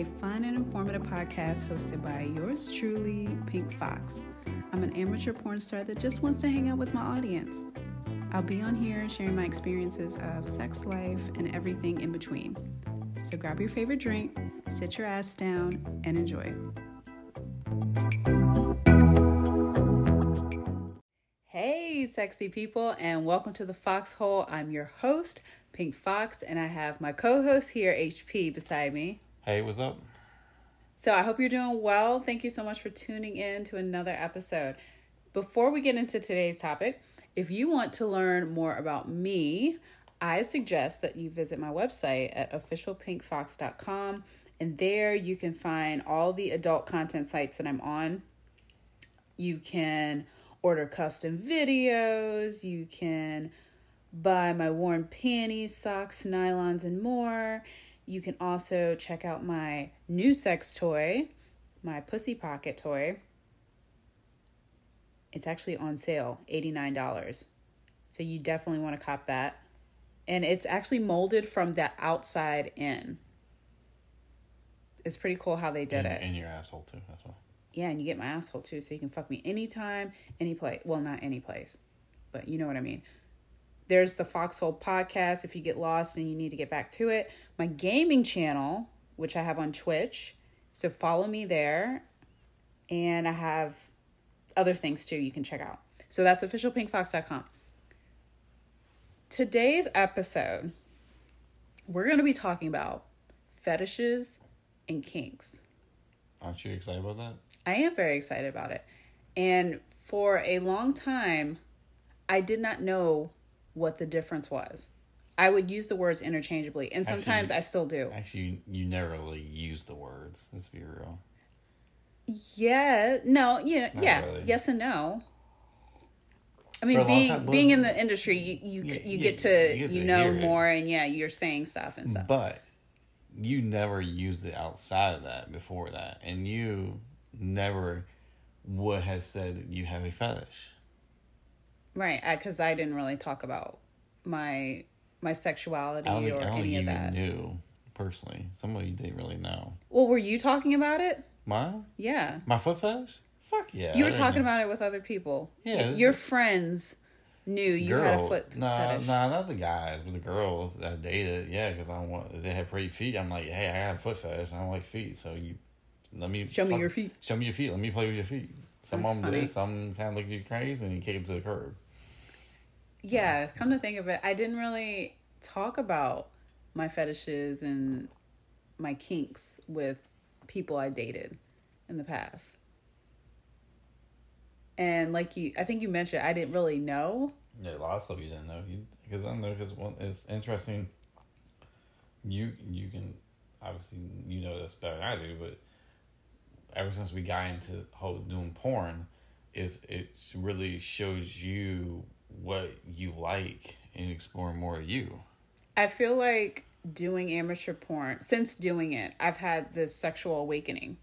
a fun and informative podcast hosted by yours truly, Pink Foxx. I'm an amateur porn star that just wants to hang out with my audience. I'll be on here sharing my experiences of sex life and everything in between. So grab your favorite drink, sit your ass down, and enjoy. Hey, sexy people, and welcome to the Foxhole. I'm your host, Pink Foxx, and I have my co host here, HP, beside me. Hey, what's up? So I hope you're doing well. Thank you so much for tuning in to another episode. Before we get into today's topic, if you want to learn more about me, I suggest that you visit my website at officialpinkfoxx.com and there you can find all the adult content sites that I'm on. You can order custom videos, you can buy my worn panties, socks, nylons, and more. You can also check out my new sex toy, my Pussy Pocket toy. It's actually on sale, $89. So you definitely want to cop that. And it's actually molded from the outside in. It's pretty cool how they did in, it. In your asshole too. That's why. Yeah, and you get my asshole too, so you can fuck me anytime, any place. Well, not any place, but you know what I mean. There's the Foxhole podcast if you get lost and you need to get back to it. My gaming channel, which I have on Twitch. So follow me there. And I have other things too you can check out. So that's officialpinkfoxx.com. Today's episode, we're going to be talking about fetishes and kinks. Aren't you excited about that? I am very excited about it. And for a long time, I did not know what the difference was. I would use the words interchangeably, and sometimes Actually, I still do. Actually, you, you never really use the words. Let's be real. Yeah, no, yeah, Not yeah, really. yes and no. I mean, being time, being in the industry, you you Yeah, you yeah, get to you get you to know more, and yeah, you're saying stuff and stuff. But you never used it outside of that before that, and you never would have said you have a fetish. Right, because I, didn't really talk about my my sexuality I think, or I any you of that. knew personally. Some of you didn't really know. Well, were you talking about it? Mine, Yeah. my foot fetish. Fuck yeah. You were talking didn't- about it with other people. Yeah, Your friends knew you had a foot nah, fetish. Nah, not the guys, but the girls that I dated. Yeah, because I want they had pretty feet. I'm like, hey, I have a foot fetish. I don't like feet, so you let me Show me your feet. Show me your feet. Let me play with your feet. Some That's of them funny. did. Some kind of looked at you crazy, and you them to the curb. Yeah, come to think of it, I didn't really talk about my fetishes and my kinks with people I dated in the past. And like you, I think you mentioned, I didn't really know. Yeah, lots of you didn't know. Because I know because one it's interesting. You you can obviously you know this better than I do, but ever since we got into whole doing porn, is it really shows you what you like and explore more of you. I feel like doing amateur porn, since doing it, I've had this sexual awakening.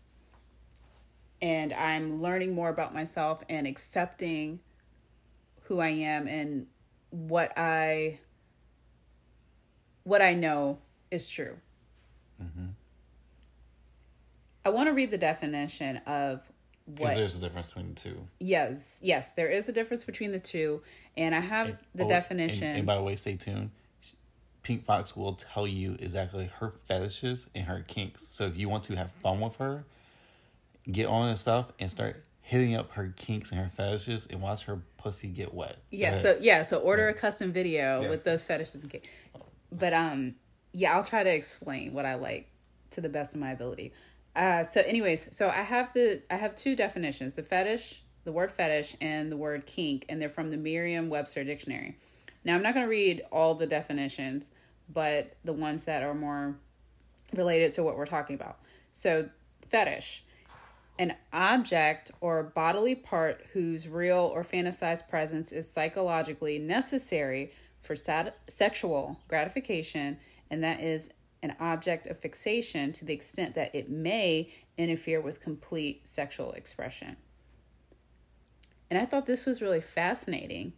And I'm learning more about myself and accepting who I am and what I what I know is true. Mm-hmm. I want to read the definition of Because what there's a difference between the two. yes, yes, there is a difference between the two and I have the Oh, definition. And, and by the way, stay tuned. Pink Foxx will tell you exactly her fetishes and her kinks. So if you want to have fun with her, get on and stuff and start hitting up her kinks and her fetishes and watch her pussy get wet. Yeah, so yeah, so order a custom video Yes. with those fetishes and kinks. But um yeah, I'll try to explain what I like to the best of my ability. Uh so anyways, so I have the I have two definitions, the fetish, the word fetish and the word kink and they're from the Merriam-Webster dictionary. Now, I'm not going to read all the definitions, but the ones that are more related to what we're talking about. So, fetish an object or bodily part whose real or fantasized presence is psychologically necessary for sat- sexual gratification, and that is an object of fixation to the extent that it may interfere with complete sexual expression. And I thought this was really fascinating.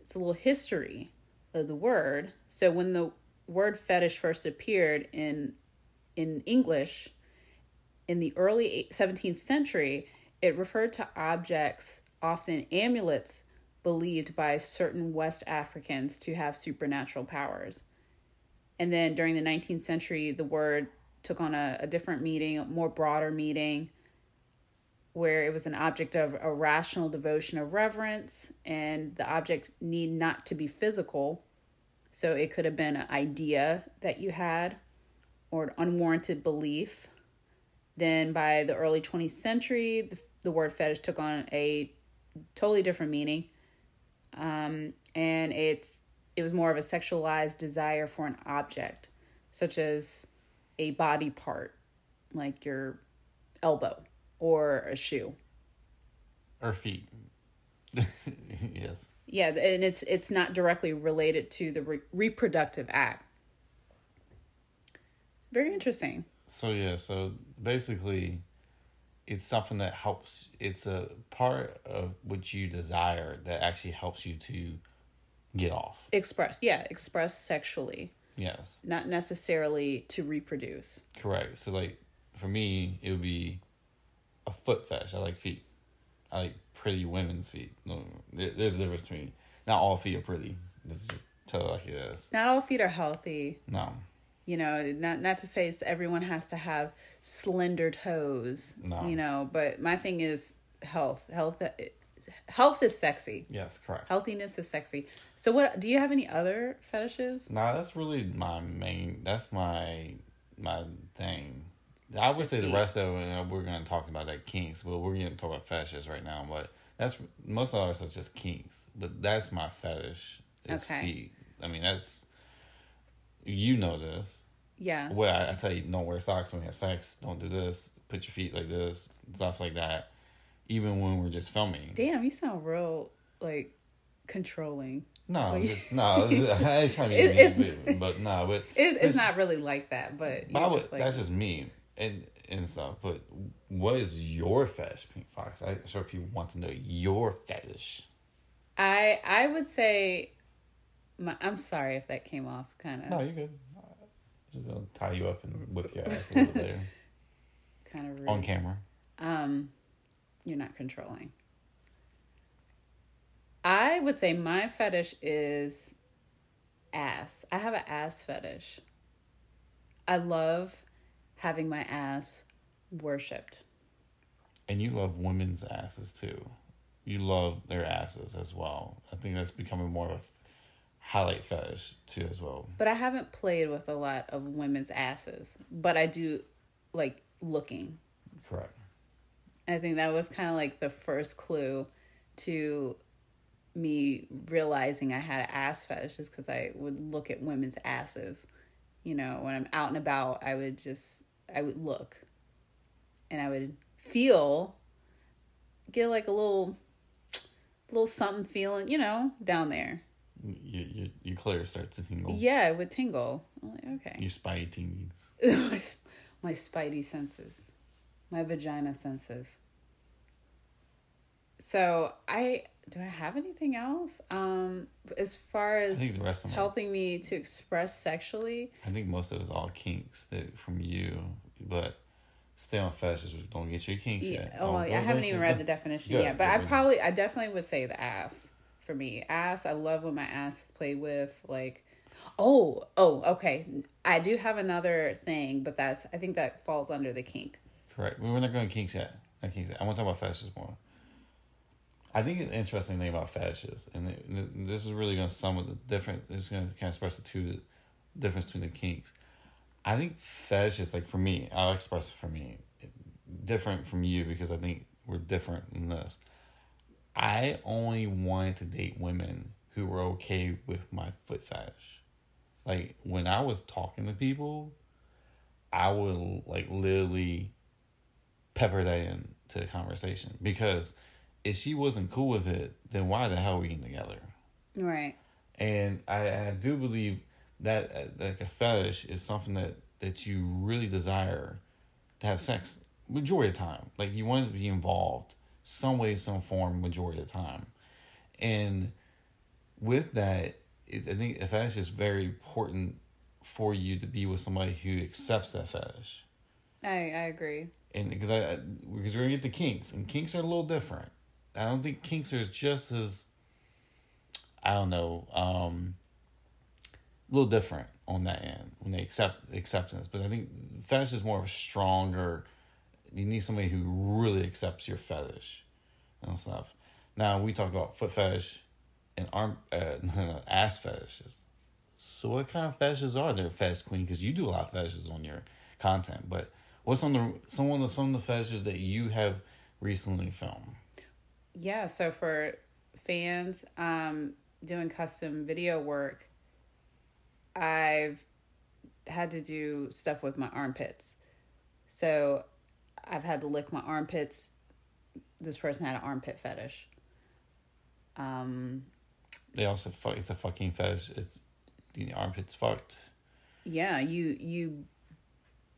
It's a little history of the word. So when the word fetish first appeared in in English, in the early 17th century, it referred to objects, often amulets, believed by certain West Africans to have supernatural powers. And then during the 19th century, the word took on a, a different meaning, a more broader meaning, where it was an object of a rational devotion of reverence, and the object need not to be physical. So it could have been an idea that you had or an unwarranted belief. Then by the early 20th century, the, the word fetish took on a totally different meaning. Um, and it's it was more of a sexualized desire for an object, such as a body part, like your elbow or a shoe. Or feet. yes. Yeah, and it's it's not directly related to the re- reproductive act. Very interesting. So yeah, so basically it's something that helps it's a part of what you desire that actually helps you to get off. Express, yeah, express sexually, Yes. not necessarily to reproduce. Correct. So like for me it would be a foot fetish. I like feet. I like pretty women's feet. No, there- there's a difference between not all feet are pretty. This is tell it like it is. Not all feet are healthy. No. You know, not not to say it's, everyone has to have slender toes. No. You know, but my thing is health. Health. Health is sexy. Yes, correct. Healthiness is sexy. So, what do you have any other fetishes? Nah, that's really my main. That's my my thing. I would say the rest of it. We're gonna talk about that kinks, but we're gonna talk about fetishes right now. But that's most of ours are just kinks. But that's my fetish. Is Okay. feet. I mean, that's you know this. Yeah. Well, I, I tell you, don't wear socks when you have sex. Don't do this. Put your feet like this. Stuff like that. Even when we're just filming. Damn, you sound real like controlling. No, it's, no. It's trying to It- be it's- but, no, but It's, it's It's- not really like that, but But would, just like, that's just me and and stuff. But what is your fetish, Pink Foxx? I'm sure people want to know your fetish. I I would say, my, I'm sorry if that came off kind of No, you're good. Just gonna tie you up and whip your ass a little later kind of rude. on camera. Um, you're not controlling. I would say my fetish is ass. I have an ass fetish. I love having my ass worshipped. And you love women's asses too. You love their asses as well. I think that's becoming more of a highlight fetish too as well. But I haven't played with a lot of women's asses, but I do like looking. Correct. I think that was kind of like the first clue to me realizing I had an ass fetish is because I would look at women's asses. You know, when I'm out and about, I would just, I would look and I would feel, get like a little, little something feeling, you know, down there. You you your clear starts to tingle. Yeah, it would tingle. I'm like, okay. Your spidey tinglies. my, my spidey senses, my vagina senses. So I do I have anything else? Um, as far I as think the rest of helping me to express sexually, I think most of it is all kinks that from you, but stay on fetishes. Don't get your kinks yeah. yet. Oh, Don't- I haven't even read the definition Good, yet, but I probably, I definitely would say the ass for me. Ass, I love when my ass is played with. Like, oh, oh, okay. I do have another thing, but that's I think that falls under the kink. Correct. We were not going kinks yet. Not kinks yet. I want to talk about fetishes more. I think an interesting thing about fetishes, and this is really going to sum up the different. This is going to kind of express the two difference between the kinks. I think fetishes, like for me, I'll express it for me, different from you because I think we're different in this. I only wanted to date women who were okay with my foot fetish. Like when I was talking to people, I would like literally pepper that into the conversation because if she wasn't cool with it, then why the hell are we getting together? Right. And I, I do believe that uh, like a fetish is something that that you really desire to have sex majority of the time. Like you want to be involved some way, some form, majority of the time. And with that, it, I think a fetish is very important for you to be with somebody who accepts that fetish. I I agree. And because I because we're gonna get the kinks, and kinks are a little different. I don't think kinks are just as I don't know, um, a little different on that end when they accept acceptance. But I think fetish is more of a stronger. You need somebody who really accepts your fetish and stuff. Now we talk about foot fetish and arm uh, ass fetishes. So what kind of fetishes are there, fetish queen? Because you do a lot of fetishes on your content. But what's on the some of the some of the fetishes that you have recently filmed? Yeah, so for fans um doing custom video work, I've had to do stuff with my armpits. So I've had to lick my armpits. This person had an armpit fetish. Um They also fuck. It's a fucking fetish. It's the armpits fucked. yeah, you you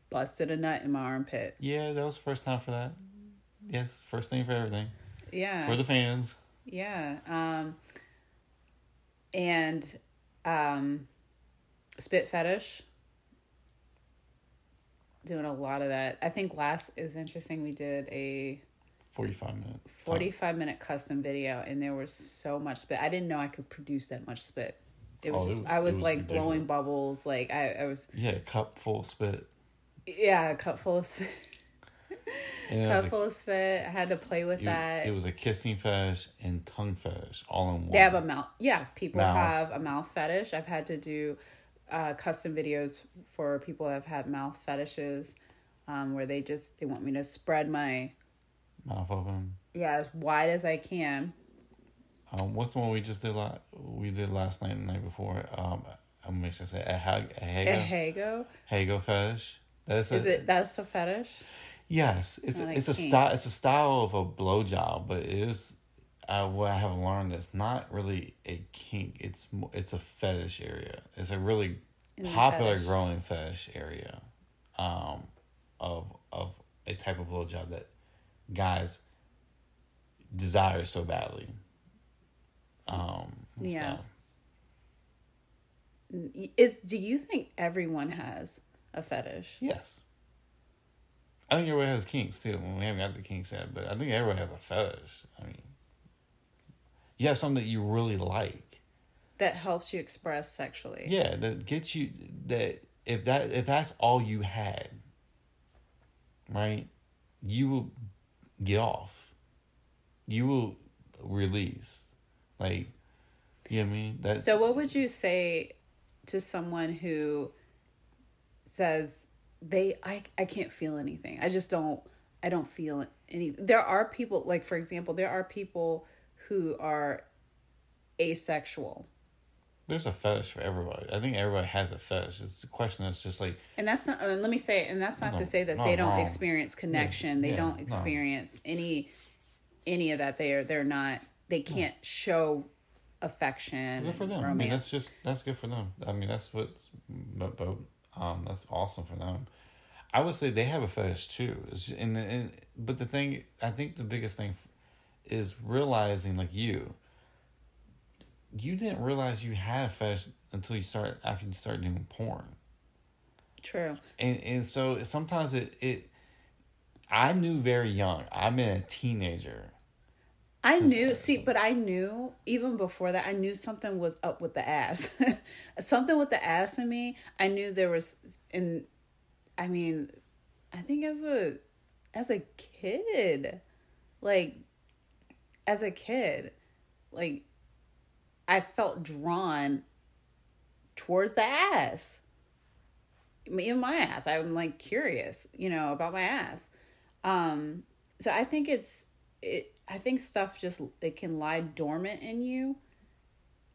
busted a nut in my armpit. Yeah, that was first time for that. Yes, first thing for everything Yeah. for the fans. Yeah. Um and um spit fetish. Doing a lot of that. I think last is interesting we did a Forty five minute 45 minute custom video and there was so much spit. I didn't know I could produce that much spit. It was Oh, it just was- I was, was like ridiculous. blowing bubbles like I I was Yeah, a cup full of spit. Yeah, a cup full of spit. Cup a, full of spit. I had to play with it, that. it was a kissing fetish and tongue fetish all in one. They have a mouth. Yeah, people Mouth. have a mouth fetish. I've had to do uh, custom videos for people that have had mouth fetishes, um, where they just they want me to spread my mouth open. yeah as wide as I can. Um, what's the one we just did? La- we did last night and the night before. Um, I'm gonna make sure I say a hag a A hago hago hago fetish. That's is a, it? That's a fetish. Yes, it's it's a style. It's a style of a blowjob, but it is. Uh, what I have learned it's not really a kink. It's it's a fetish area. It's a really popular fetish. growing fetish area, um, of of a type of blowjob that guys desire so badly. Um, Yeah. stuff. Is do you think everyone has a fetish? Yes. I think everybody has kinks too. Well, we haven't got the kinks yet, but I think everybody has a fetish. I mean, you have something that you really like. That helps you express sexually. Yeah, that gets you that if that if that's all you had, right? You will get off. You will release. Like you know what I mean? That's So what would you say to someone who says they I I can't feel anything. I just don't I don't feel any there are people like for example, there are people who are asexual. there's a fetish for everybody. I think everybody has a fetish. It's a question that's just like And that's not let me say and that's not No, to say that not they don't wrong. experience connection. They yeah, don't no. experience any any of that. They're they're not they can't show affection good for them. I mean, that's just that's good for them. I mean, that's what's about um that's awesome for them. I would say they have a fetish too. It's, and, and but the thing I think the biggest thing is realizing like you. You didn't realize you had a fetish until you start after you start doing porn. True. and and so sometimes it it I knew very young. I'm a teenager. I knew, see, but I knew even before that, I knew something was up with the ass. something with the ass in me. I knew there was, and I mean, I think as a, as a kid, like, as a kid, like, I felt drawn towards the ass. Me and my ass. I'm like curious, you know, about my ass. Um, so I think it's it. I think stuff just it can lie dormant in you.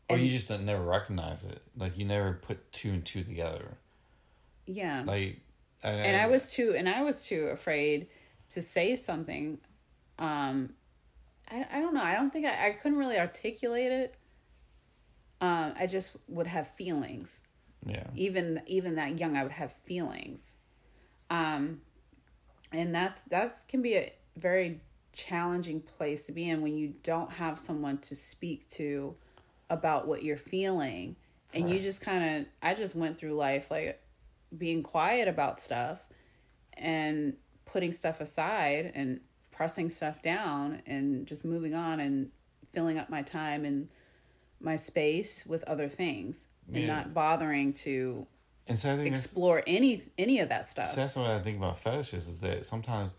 Or you just don't never recognize it. Like you never put two and two together. Yeah. Like and I was too and I was too afraid to say something. Um I I don't know. I don't think I, I couldn't really articulate it. Um I just would have feelings. yeah. Even even that young I would have feelings. Um and that's that's can be a very challenging place to be in when you don't have someone to speak to about what you're feeling. And you just kind of i just went through life like being quiet about stuff and putting stuff aside and pressing stuff down and just moving on and filling up my time and my space with other things and not bothering to And so I think explore any any of that stuff. So that's what I think about fetishes is that sometimes,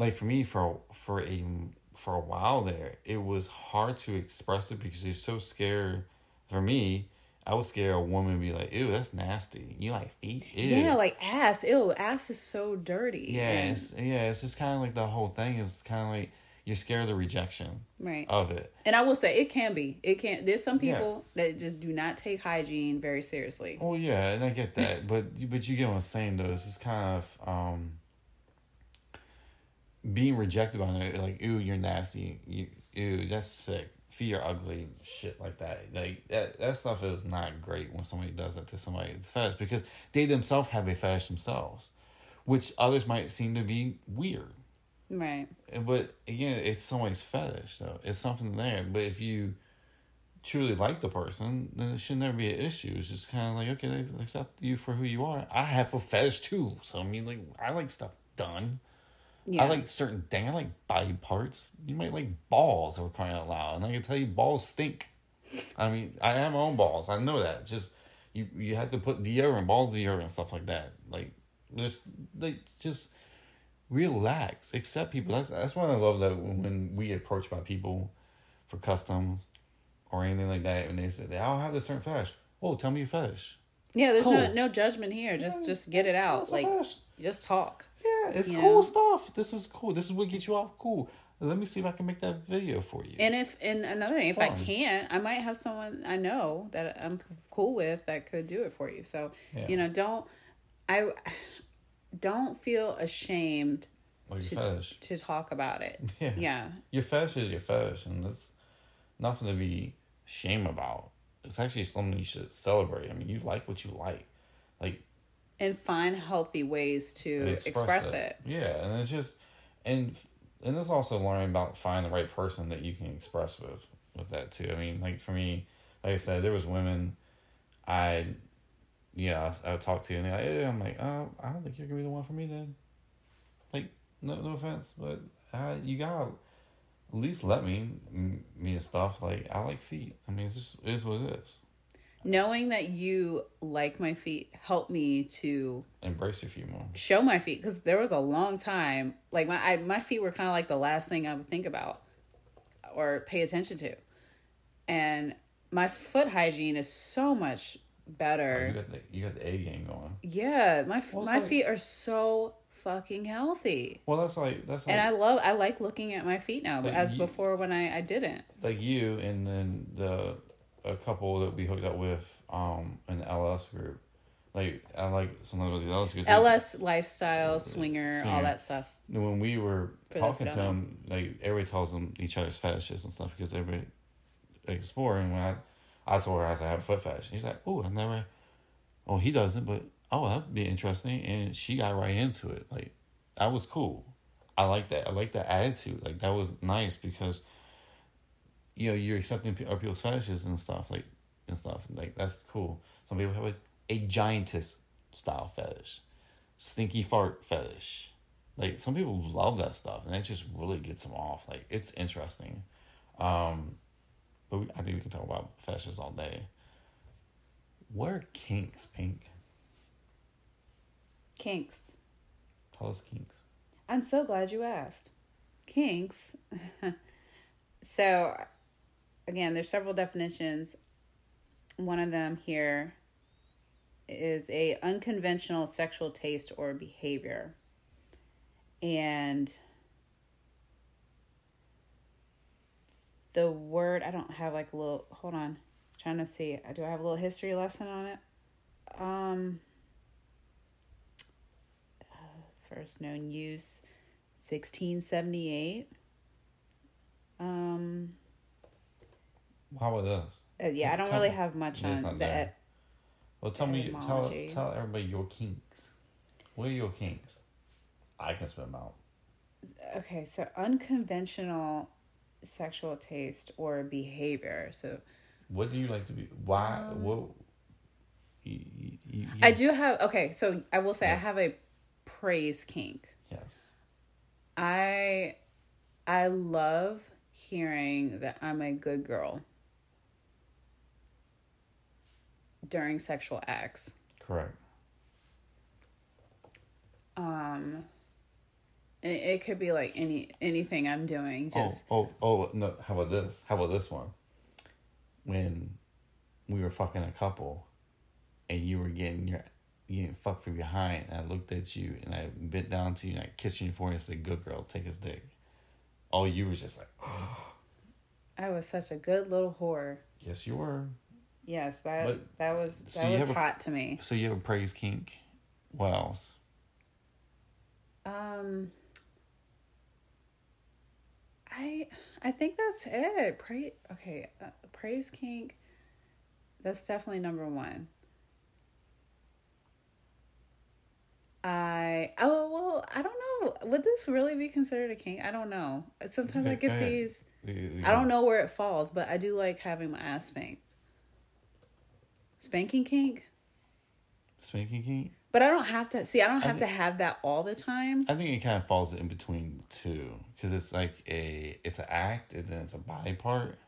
like for me, for for a for a while there, it was hard to express it because you're so scared. For me, I was scared a woman would be like, "Ew, that's nasty. You like feet? Ew. yeah, like ass. Ew, ass is so dirty. yeah, And- it's, yeah. It's just kind of like the whole thing is kind of like you're scared of the rejection right. of it. And I will say it can be. It can. There's some Yeah. people that just do not take hygiene very seriously. Oh yeah, and I get that, but but you get what I'm saying though. It's just kind of um being rejected by it, like ooh, you're nasty. You ooh, that's sick. Feet are ugly. Shit like that. Like that that stuff is not great when somebody does that to somebody it's fetish because they themselves have a fetish themselves, which others might seem to be weird. Right. But again, it's somebody's fetish, though. It's something there. But if you truly like the person, then it should never be an issue. It's just kind of like, okay, they accept you for who you are. I have a fetish too. So, I mean, like, I like stuff done. Yeah. I like certain things. I like body parts. You might like balls or crying out loud. And I can tell you, balls stink. I mean, I have my own balls. I know that. Just, you, you have to put deodorant, balls deodorant, and stuff like that. Like, just, like, just relax, accept people. That's that's why I love that when we approach by people for customs or anything like that, and they say, "I don't have this certain fetish." Oh, tell me your fetish. Yeah, there's no Cool. no judgment here. Just just get it out. That's Like just talk. Yeah, it's cool know? stuff. This is cool. This is what gets you off. Cool. Let me see if I can make that video for you. And if and another thing, if I can't, I might have someone I know that I'm cool with that could do it for you. So Yeah. you know, don't I don't feel ashamed to fetish. to talk about it. Yeah. Yeah. Your fetish is your fetish, and that's nothing to be shame about. It's actually something you should celebrate. I mean, you like what you like. Like And find healthy ways to express, it. Yeah, and it's just and and it's also learning about finding the right person that you can express with with that too. I mean, like for me, like I said, there was women I yeah I, I would talk to and they're like, yeah, I'm like, oh, I don't think you're gonna be the one for me then. Like, no no offense, but uh, you gotta at least let me me and stuff. Like, I like feet. I mean, it's just it is what it is. Knowing that you like my feet helped me to Embrace your feet more. show my feet because there was a long time like my I, my feet were kind of like the last thing I would think about or pay attention to, and my foot hygiene is so much better. Oh, you better. got the you got the A game going. Yeah, my Well, my like- feet are so fucking healthy, Well, that's like that's like and I love I like looking at my feet now, Like as you- before when I I didn't. like you and then the a couple that we hooked up with um the LS group. Like I like some of these LS groups. LS lifestyle swinger, all that stuff. When we were For talking to them, like everybody tells them each other's fetishes and stuff because everybody exploring. When I, I told her I said I have a foot fetish, she's like, "Oh, I never." Oh, he doesn't, but oh, that'd be interesting. And she got right into it. Like that was cool. I like that. I like that attitude. Like that was nice because you know you're accepting people's fetishes and stuff like and stuff like that's cool. Some people have a, a giantess style fetish, stinky fart fetish. Like some people love that stuff, and that just really gets them off. Like it's interesting. Um, but we, I think we can talk about fetishes all day. What are kinks, Pink? Kinks. Tell us kinks. I'm so glad you asked. Kinks. so, again, there's several definitions. One of them here is a unconventional sexual taste or behavior. And the word, I don't have like a little, hold on, trying to see. Do I have a little history lesson on it? Um, first known use 1678 um How about us? uh, yeah i don't Tell really me. have much on there. that Well, tell me, tell tell everybody your kinks. What are your kinks? I can spit them out. okay so unconventional sexual taste or behavior so What do you like to be? Why? what? You, you, you, Um, i do have okay so i will say i have a praise kink Yes. I I love hearing that I'm a good girl during sexual acts. Correct. Um it, it could be like any anything I'm doing just Oh, oh, oh, no. How about this? How about this one? When we were fucking a couple and you were getting your getting fucked from behind, and I looked at you and I bent down to you and I kissed you in the forehead and said, Good girl, take his dick. Oh, you was just like, oh. I was such a good little whore. Yes, you were. Yes, that But- that was that so was have a- hot to me. So you have a praise kink. What else? Um I I think that's it. Pray okay, uh, praise kink. That's definitely number 1. I oh well, I don't know. Would this really be considered a kink? I don't know. Sometimes I get these I don't know where it falls, but I do like having my ass spanked. Spanking kink? Spanking kink? But I don't have to see. I don't have thi- to have that all the time. I think it kind of falls in between the two because it's like a it's an act and then it's a body part.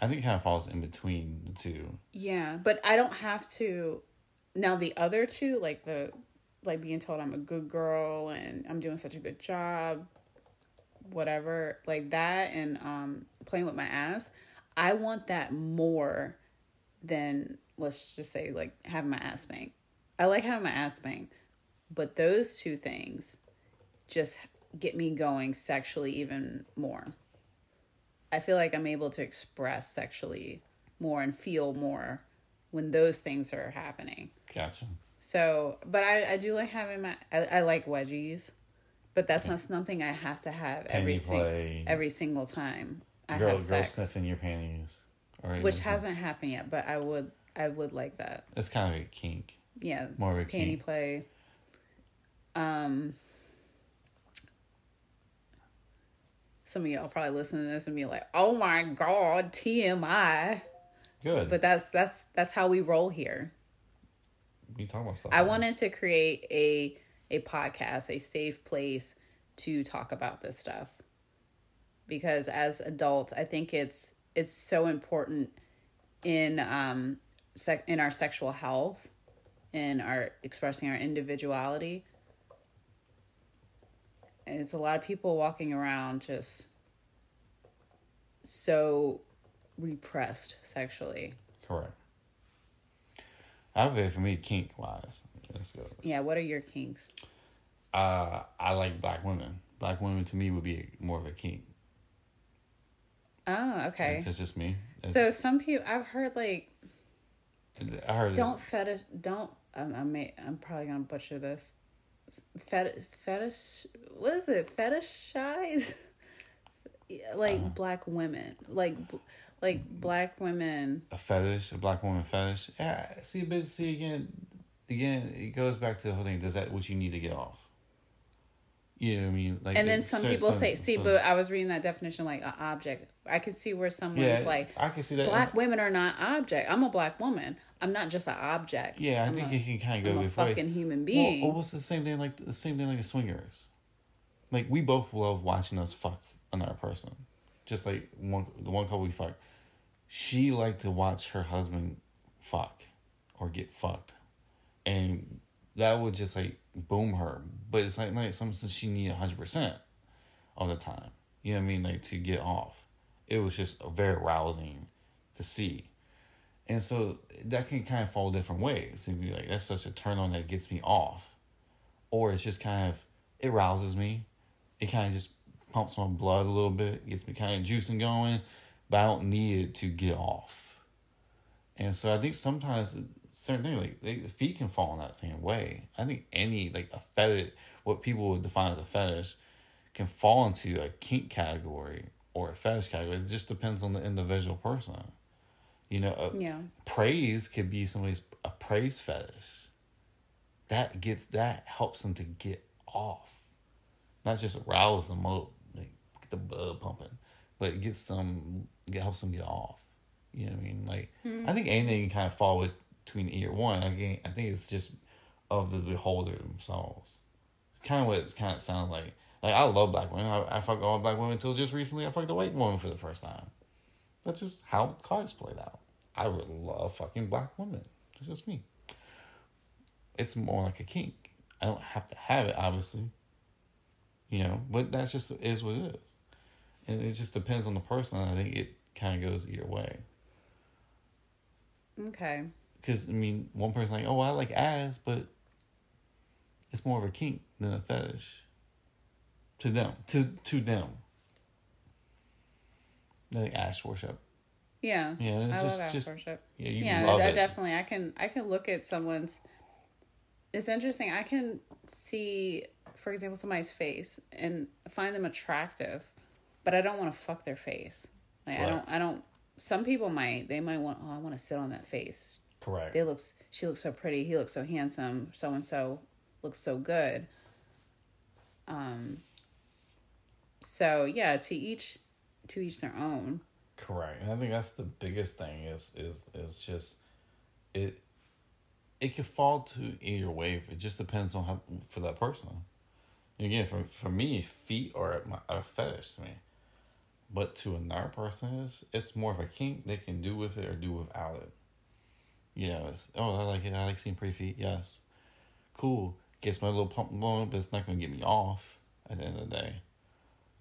I think it kind of falls in between the two. Yeah, but I don't have to. Now the other two, like the like being told I'm a good girl and I'm doing such a good job, whatever, like that, and um playing with my ass. I want that more than let's just say like having my ass spanked. I like having my ass spanked, but those two things just get me going sexually even more. I feel like I'm able to express sexually more and feel more when those things are happening. Gotcha. So, but I, I do like having my, I, I like wedgies, but that's not something I have to have every Panty sing, every single time I girl, have girl sex, sniffing your panties. Or which hasn't happened yet. But I would, I would like that. It's kind of a kink. Yeah, More of a panty kink. play. Um, some of y'all probably listen to this and be like, "Oh my god, TMI." Good. But that's that's that's how we roll here. we talk about stuff. I wanted to create a a podcast, a safe place to talk about this stuff. Because as adults, I think it's it's so important in um sec- in our sexual health, in our expressing our individuality. And it's a lot of people walking around just so repressed sexually. Correct. I say for me, kink wise. Yeah, what are your kinks? Uh, I like black women. Black women to me would be more of a kink. Oh, okay. That's just me. It's- So some people I've heard like I heard. don't fetish don't I'm I may I'm probably gonna butcher this. Fetish fetish what is it? Fetishize like Uh-huh. black women. Like like black women a fetish, a black woman fetish. Yeah, see, but see again, again, it goes back to the whole thing. Does that what you need to get off? You know what I mean? Like, and then some people say see, some- but I was reading that definition like an object. I could see where someone's yeah, like I can see that. black women are not object. I'm a black woman. I'm not just an object. Yeah, I I'm think a, it can kind of I'm go a both ways. fucking human being. well, what's the same thing like the same thing like a swingers? Like we both love watching us fuck another person, just like one the one couple we fuck. She liked to watch her husband fuck or get fucked, and that would just like boom her. But it's like like something she need hundred percent all the time. You know what I mean? Like to get off. It was just very rousing to see. And so that can kind of fall different ways. And be like, that's such a turn on that gets me off. Or it's just kind of, it rouses me. It kind of just pumps my blood a little bit, gets me kind of juicing going, but I don't need it to get off. And so I think sometimes certain like, like feet can fall in that same way. I think any, like a fetish, what people would define as a fetish, can fall into a kink category or a fetish category. It just depends on the individual person. You know, a, yeah. praise could be somebody's a praise fetish. That gets that helps them to get off, not just arouse them up, like get the blood pumping, but it gets them, it helps them get off. You know what I mean? Like I hmm. think anything can kind of fall with, between either one. Again, I think it's just of the beholder themselves. kind of what it kind of sounds like. Like I love black women. I, I fucked all black women until just recently. I fucked a white woman for the first time. That's just how cards played out. I would love fucking black women. It's just me. It's more like a kink. I don't have to have it, obviously. You know, but that's just is what it is, and it just depends on the person. I think it kind of goes either way. Okay. Because I mean, one person like, oh, I like ass, but it's more of a kink than a fetish. To them, to to them, like ash worship. Yeah. Yeah, it's I just love ass just worship. yeah, you yeah, I, it. definitely. I can I can look at someone's. It's interesting. I can see, for example, somebody's face and find them attractive, but I don't want to fuck their face. Like I don't. I don't. Some people might. They might want. Oh, I want to sit on that face. Correct. They looks. She looks so pretty. He looks so handsome. So and so looks so good. Um. So yeah, to each, to each their own. Correct. And I think that's the biggest thing is is is just it it could fall to either way. It just depends on how for that person. Again, for for me, feet are my a fetish to me. But to another person is it's more of a kink they can do with it or do without it. Yeah, it's oh I like it, I like seeing pretty feet, yes. Cool. Gets my little pump going, but it's not gonna get me off at the end of the day.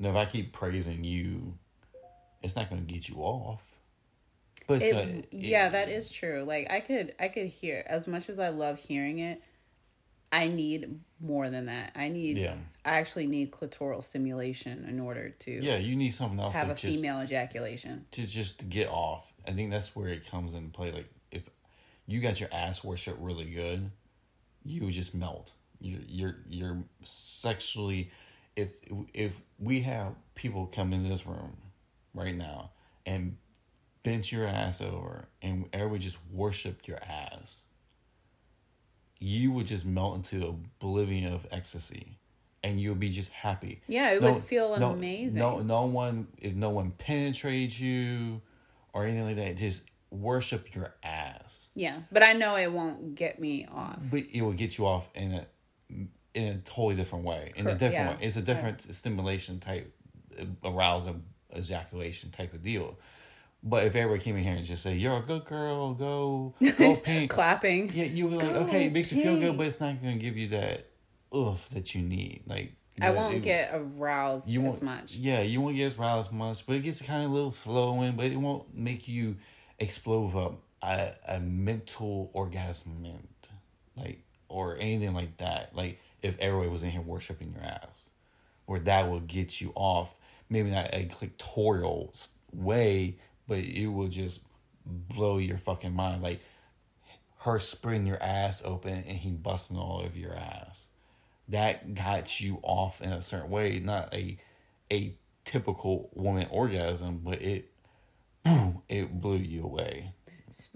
Now if I keep praising you it's not going to get you off. But it's It- gonna, it- yeah, that is true. Like I could I could hear as much as I love hearing it, I need more than that. I need Yeah. I actually need clitoral stimulation in order to Yeah, you need something else have a just, female ejaculation. to just get off. I think that's where it comes into play. Like if you got your ass worship really good, you would just melt. You're you're you're sexually if if we have people come in this room right now and bent your ass over and everybody just worshiped your ass, you would just melt into oblivion of ecstasy. And you would be just happy. Yeah, it would feel no, amazing. No, no one, if no one penetrates you or anything like that, just worship your ass. Yeah, but I know it won't get me off. But it will get you off in a in a totally different way. In a different yeah. way. It's a different stimulation type, arousal, ejaculation type of deal. But if everybody came in here and just say, "You're a good girl, go, go pink," Clapping. yeah, you were like, Go okay, it makes you feel good, but it's not going to give you that oof that you need. Like I won't it- get aroused you as much. Yeah, you won't get as aroused as much, but it gets kind of a little flowing, but it won't make you explode with a, a, a mental orgasm, like, or anything like that. Like, if everybody was in here worshiping your ass, where that will get you off, maybe not a clitoral way, but it will just blow your fucking mind. Like, her spreading your ass open and he busting all over your ass that got you off in a certain way, not a a typical woman orgasm, but it boom, it blew you away.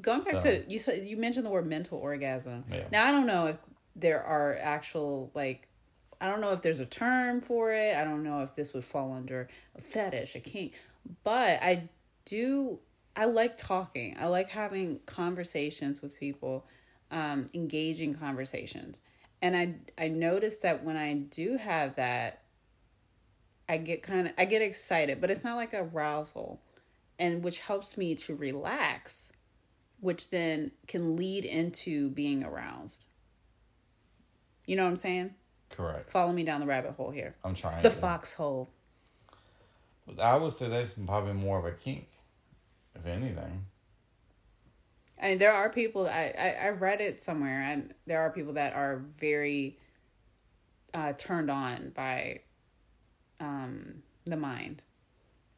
Going back So- to you said you mentioned the word mental orgasm. Yeah. Now I don't know if there are actual like I don't know if there's a term for it. I don't know if this would fall under a fetish, a kink. But I do I like talking. I like having conversations with people, um, engaging conversations. And I I noticed that when I do have that, I get kind of I get excited, but it's not like arousal, and which helps me to relax, which then can lead into being aroused. You know what I'm saying? Correct. Follow me down the rabbit hole here. I'm trying. The to. foxhole. I would say that's probably more of a kink, if anything. I mean, there are people. I, I I read it somewhere, and there are people that are very uh, turned on by um, the mind.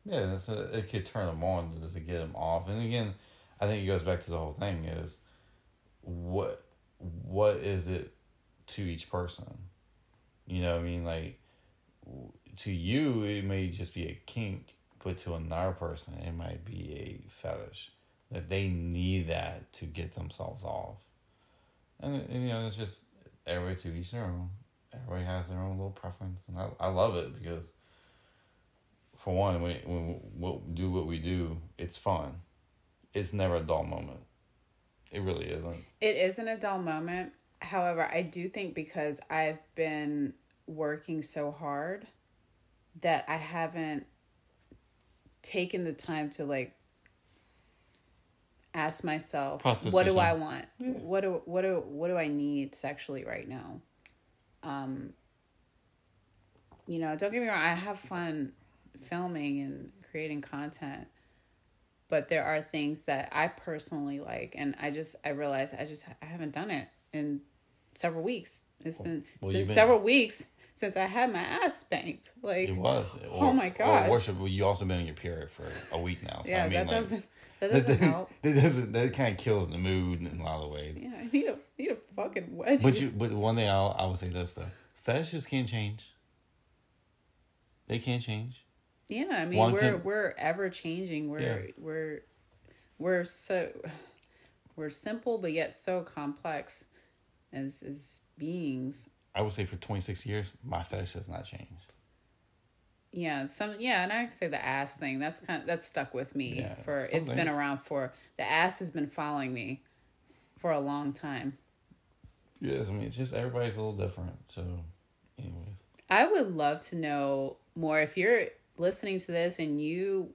Yeah, that's a, it could turn them on to, to get them off. And again, I think it goes back to the whole thing is what what is it to each person? You know, I mean, like to you, it may just be a kink, but to another person, it might be a fetish that they need that to get themselves off. And, and you know, it's just everybody to each their own. Everybody has their own little preference, and I, I love it because for one, when when we do what we do, it's fun. It's never a dull moment. It really isn't. It isn't a dull moment. However, I do think because I've been working so hard that I haven't taken the time to like ask myself Process what do I yourself. want? What do what do what do I need sexually right now? Um you know, don't get me wrong, I have fun filming and creating content. But there are things that I personally like and I just I realize I just I haven't done it in several weeks. It's oh, been it's been been- several weeks since I had my ass spanked. Like It was. Oh my god. Worship, you also been in your period for a week now. So yeah, I mean, that like, doesn't that that, doesn't help. that doesn't that kind of kills the mood in a lot of ways. Yeah, I need a need a fucking wedgie. But you, but one thing I'll, I would say this though, fetishes can change. They can change. yeah, I mean one we're can- we're ever changing. We're Yeah. we're we're so we're simple but yet so complex as as beings. I would say for twenty six years, my fetish has not changed. Yeah, some yeah, and I say the ass thing. That's kind of, that's stuck with me Yeah, for some it's been around for the ass has been following me for a long time. Yes, I mean it's just everybody's a little different. So, anyways, I would love to know more if you're listening to this and you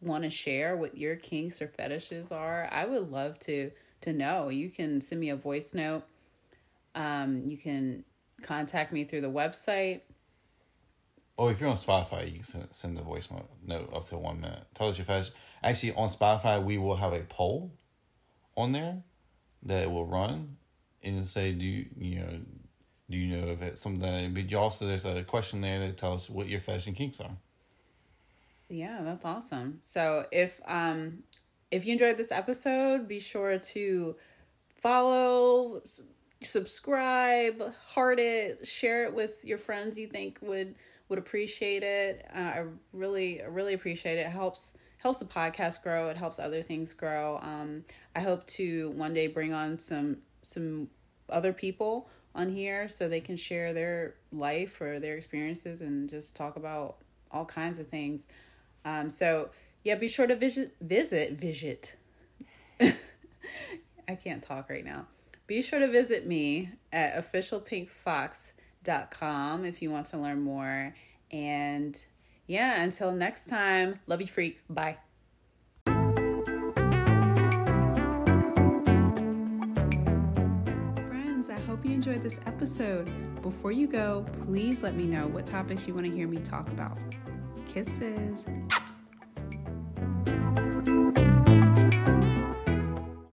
want to share what your kinks or fetishes are. I would love to to know. You can send me a voice note. Um, you can contact me through the website. oh, if you're on Spotify, you can send send the voice note up to one minute. Tell us your fetish. Actually, on Spotify, we will have a poll on there that will run and say, do you you know, do you know if it's something? But you also there's a question there that tells us what your fashion kinks are. Yeah, that's awesome. So if um if you enjoyed this episode, be sure to follow, subscribe, heart it, share it with your friends you think would would appreciate it. Uh, I really really appreciate it. It helps helps the podcast grow. It helps other things grow. Um, I hope to one day bring on some some other people on here so they can share their life or their experiences and just talk about all kinds of things. Um, so yeah, be sure to visit visit visit. I can't talk right now. Be sure to visit me at officialpinkfoxx.com if you want to learn more. And yeah, until next time, love you freak. Bye. Friends, I hope you enjoyed this episode. Before you go, please let me know what topics you want to hear me talk about. Kisses.